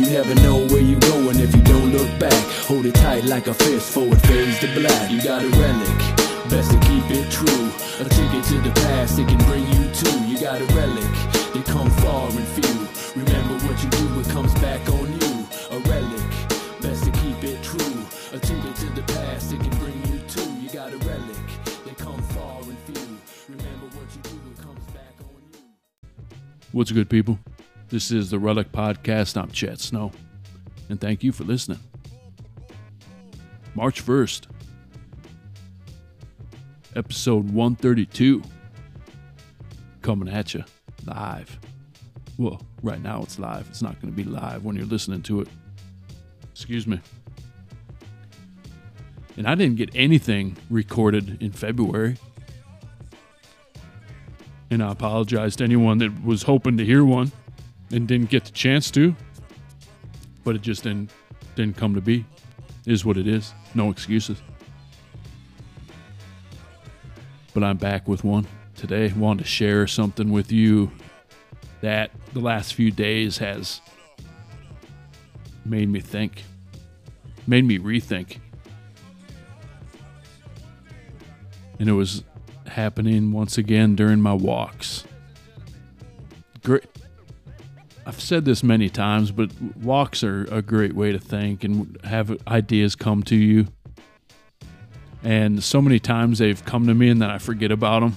You never know where you're going if you don't look back. Hold it tight like a fist for fades to black. You got a relic, best to keep it true. A ticket to the past, it can bring you to. You got a relic, they come far and few. Remember what you do, it comes back on you. A relic, best to keep it true. A ticket to the past, it can bring you to. You got a relic, they come far and few. Remember what you do, it comes back on you. What's good, people? This is the Relic Podcast. I'm Chad Snow, and thank you for listening. March 1st, episode 132, coming at you live. Well, right now it's live. It's not going to be live when you're listening to it. Excuse me. And I didn't get anything recorded in February. And I apologize to anyone that was hoping to hear one and didn't get the chance to. But it just didn't didn't come to be. Is what it is. No excuses. But I'm back with one today. Wanted to share something with you that the last few days has made me think, made me rethink. And it was happening once again during my walks. Great. I've said this many times, but walks are a great way to think and have ideas come to you. And so many times they've come to me and then I forget about them.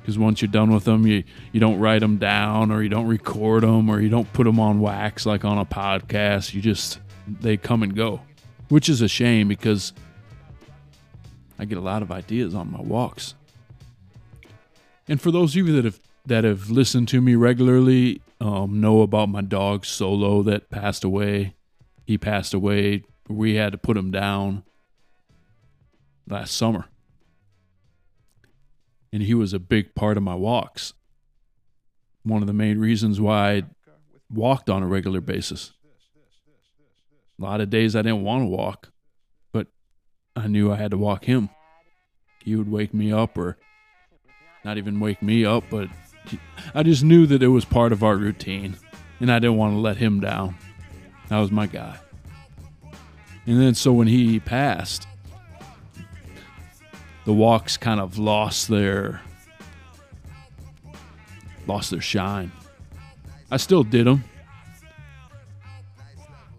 Because once you're done with them, you, you don't write them down or you don't record them or you don't put them on wax like on a podcast. You just, they come and go, which is a shame because I get a lot of ideas on my walks. And for those of you that have that have listened to me regularly, um, know about my dog Solo that passed away. He passed away. We had to put him down last summer. And he was a big part of my walks. One of the main reasons why I walked on a regular basis. A lot of days I didn't want to walk, but I knew I had to walk him. He would wake me up, or not even wake me up, but I just knew that it was part of our routine, and I didn't want to let him down. That was my guy. And then, so when he passed, the walks kind of lost their lost their shine. I still did them,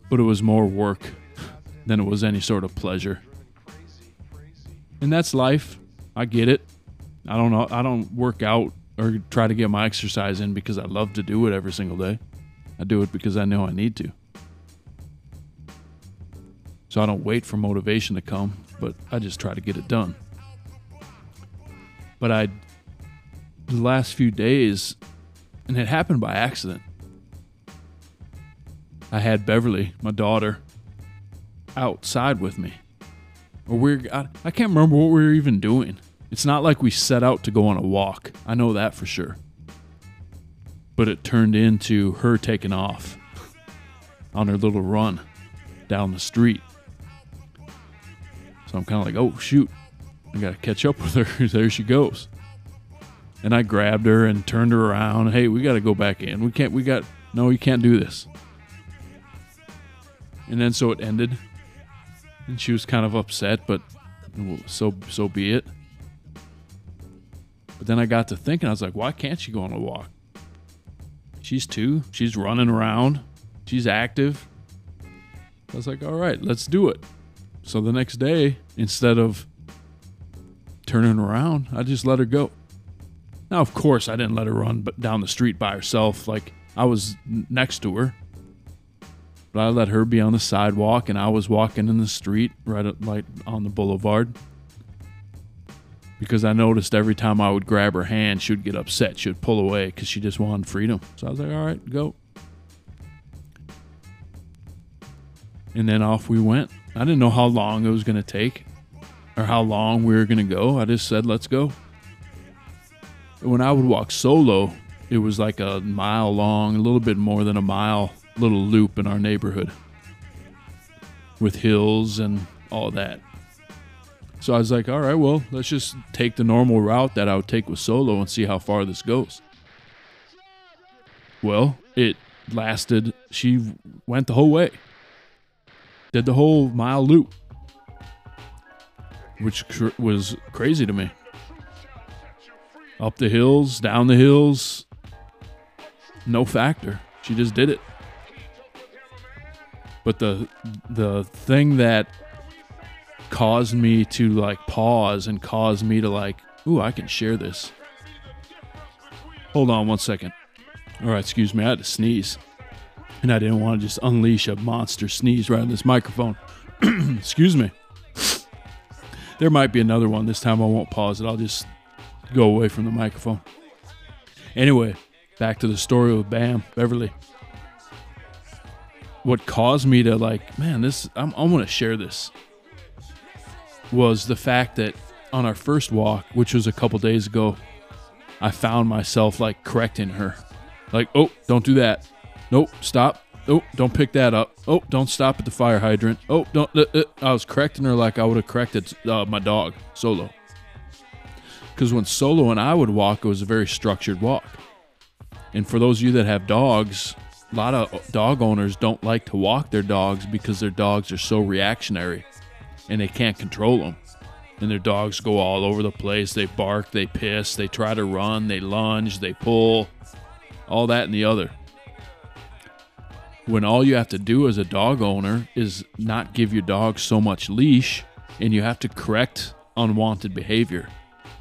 but it was more work than it was any sort of pleasure. And that's life. I get it. I don't know. I don't work out or try to get my exercise in because I love to do it every single day. I do it because I know I need to. So I don't wait for motivation to come, but I just try to get it done. But I, the last few days, and it happened by accident. I had Beverly, my daughter, outside with me. Or we're, I, I can't remember what we were even doing. It's not like we set out to go on a walk. I know that for sure. But it turned into her taking off on her little run down the street. So I'm kind of like, oh, shoot. I got to catch up with her. there she goes. And I grabbed her and turned her around. Hey, we got to go back in. We can't, we got, no, you can't do this. And then so it ended. And she was kind of upset, but so so be it. But then I got to thinking, I was like, why can't she go on a walk? She's two. She's running around. She's active. I was like, all right, let's do it. So the next day, instead of turning around, I just let her go. Now, of course, I didn't let her run but down the street by herself. Like I was next to her. But I let her be on the sidewalk and I was walking in the street right at, like on the boulevard because I noticed every time I would grab her hand, she would get upset. She would pull away because she just wanted freedom. So I was like, all right, go. And then off we went. I didn't know how long it was going to take or how long we were going to go. I just said, let's go. When I would walk solo, it was like a mile long, a little bit more than a mile, little loop in our neighborhood with hills and all that. So I was like, all right, well, let's just take the normal route that I would take with solo and see how far this goes. Well, it lasted. She went the whole way, did the whole mile loop, which cr- was crazy to me. Up the hills, down the hills, no factor. She just did it. But the the thing that caused me to like pause and caused me to like, ooh, I can share this. Hold on one second. All right, excuse me, I had to sneeze. And I didn't want to just unleash a monster sneeze right on this microphone. excuse me. There might be another one. This time I won't pause it. I'll just go away from the microphone. Anyway, back to the story with Bam, Beverly. What caused me to like, man, this I'm I want to share this was the fact that on our first walk, which was a couple days ago, I found myself like correcting her. Like, oh, don't do that. Nope, stop. Oh, don't pick that up. Oh, don't stop at the fire hydrant. Oh, don't. Uh, uh. I was correcting her like I would have corrected uh, my dog, Solo. Because when Solo and I would walk, it was a very structured walk. And for those of you that have dogs, a lot of dog owners don't like to walk their dogs because their dogs are so reactionary and they can't control them. And their dogs go all over the place. They bark, they piss, they try to run, they lunge, they pull, all that and the other. When all you have to do as a dog owner is not give your dog so much leash and you have to correct unwanted behavior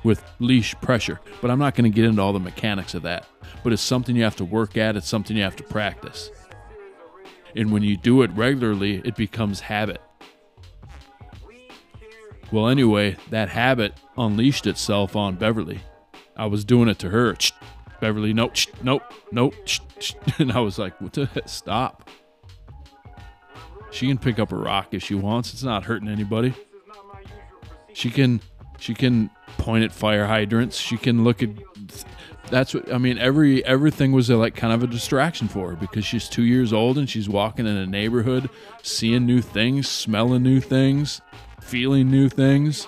with leash pressure. But I'm not going to get into all the mechanics of that. But it's something you have to work at, it's something you have to practice. And when you do it regularly, it becomes habit. Well, anyway, that habit unleashed itself on Beverly. I was doing it to her. Beverly, nope, nope, nope. And I was like, what the? Stop. She can pick up a rock if she wants. It's not hurting anybody. She can she can point at fire hydrants. She can look at that's what I mean. Every everything was a, like kind of a distraction for her because she's two years old and she's walking in a neighborhood, seeing new things, smelling new things, feeling new things.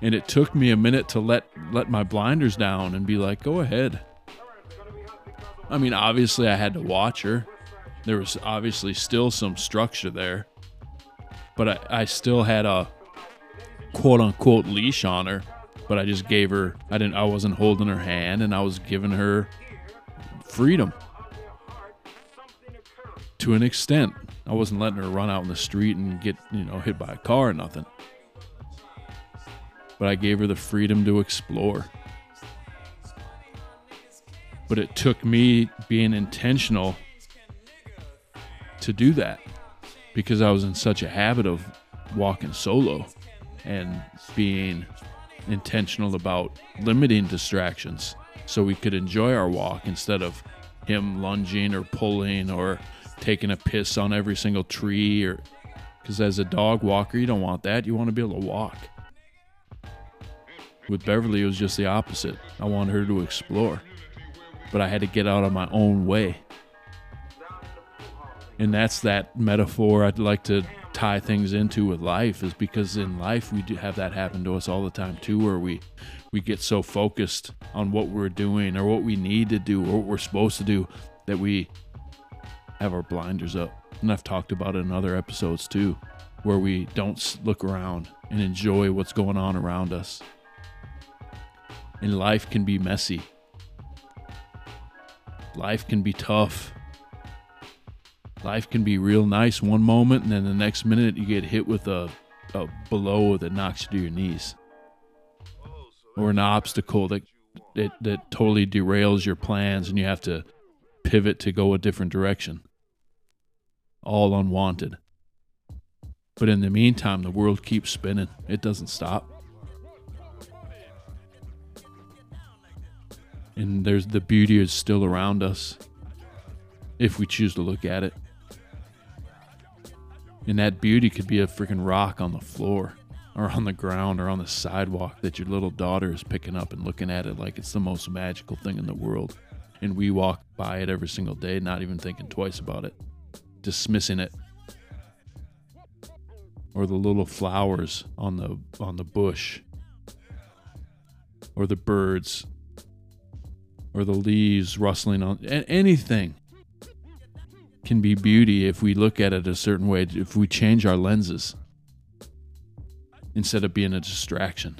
And it took me a minute to let let my blinders down and be like, "Go ahead." I mean, obviously I had to watch her. There was obviously still some structure there. But I, I still had a quote unquote leash on her, but I just gave her I didn't I wasn't holding her hand and I was giving her freedom. To an extent. I wasn't letting her run out in the street and get, you know, hit by a car or nothing. But I gave her the freedom to explore. But it took me being intentional to do that because I was in such a habit of walking solo and being intentional about limiting distractions so we could enjoy our walk instead of him lunging or pulling or taking a piss on every single tree or because as a dog walker you don't want that. You want to be able to walk. With beverly it was just the opposite. I wanted her to explore but i had to get out of my own way. And that's that metaphor i'd like to tie things into with life is because in life we do have that happen to us all the time too where we we get so focused on what we're doing or what we need to do or what we're supposed to do that we have our blinders up. And I've talked about it in other episodes too, where we don't look around and enjoy what's going on around us. And life can be messy. Life can be tough. Life can be real nice one moment, and then the next minute you get hit with a, a blow that knocks you to your knees. Or an obstacle that, that, that totally derails your plans, and you have to pivot to go a different direction all unwanted. But in the meantime, the world keeps spinning, it doesn't stop. And there's the beauty is still around us if we choose to look at it. And that beauty could be a freaking rock on the floor or on the ground or on the sidewalk that your little daughter is picking up and looking at it like it's the most magical thing in the world. And we walk by it every single day, not even thinking twice about it dismissing it. Or the little flowers on the on the bush. Or the birds. Or the leaves rustling on anything can be beauty if we look at it a certain way, if we change our lenses instead of being a distraction.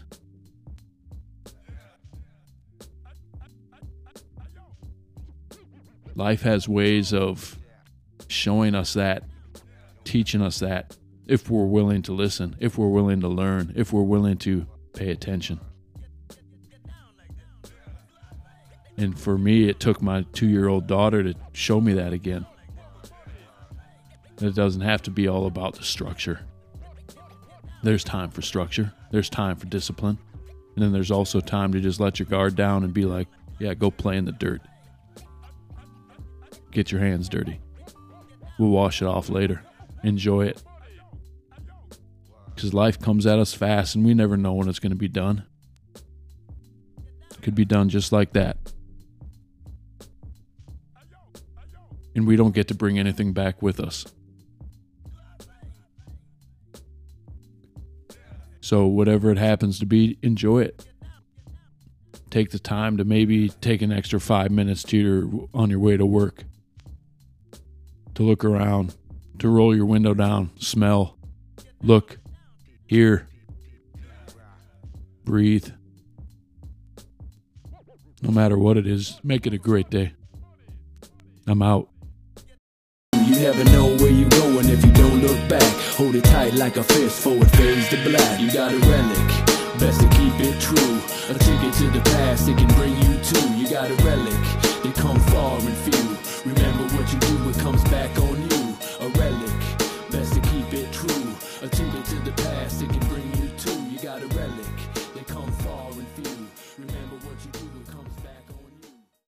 Life has ways of showing us that, teaching us that, if we're willing to listen, if we're willing to learn, if we're willing to pay attention. And for me, it took my two year old daughter to show me that again. It doesn't have to be all about the structure. There's time for structure, there's time for discipline, and then there's also time to just let your guard down and be like, yeah, go play in the dirt. Get your hands dirty. We'll wash it off later. Enjoy it. Because life comes at us fast and we never know when it's going to be done. It could be done just like that. And we don't get to bring anything back with us. So, whatever it happens to be, enjoy it. Take the time to maybe take an extra five minutes to your, on your way to work to look around, to roll your window down, smell, look, hear, breathe. No matter what it is, make it a great day. I'm out. You never know where you're going if you don't look back. Hold it tight like a fist for it fades to black. You got a relic, best to keep it true. A ticket to the past, it can bring you to. You got a relic you do, it comes back on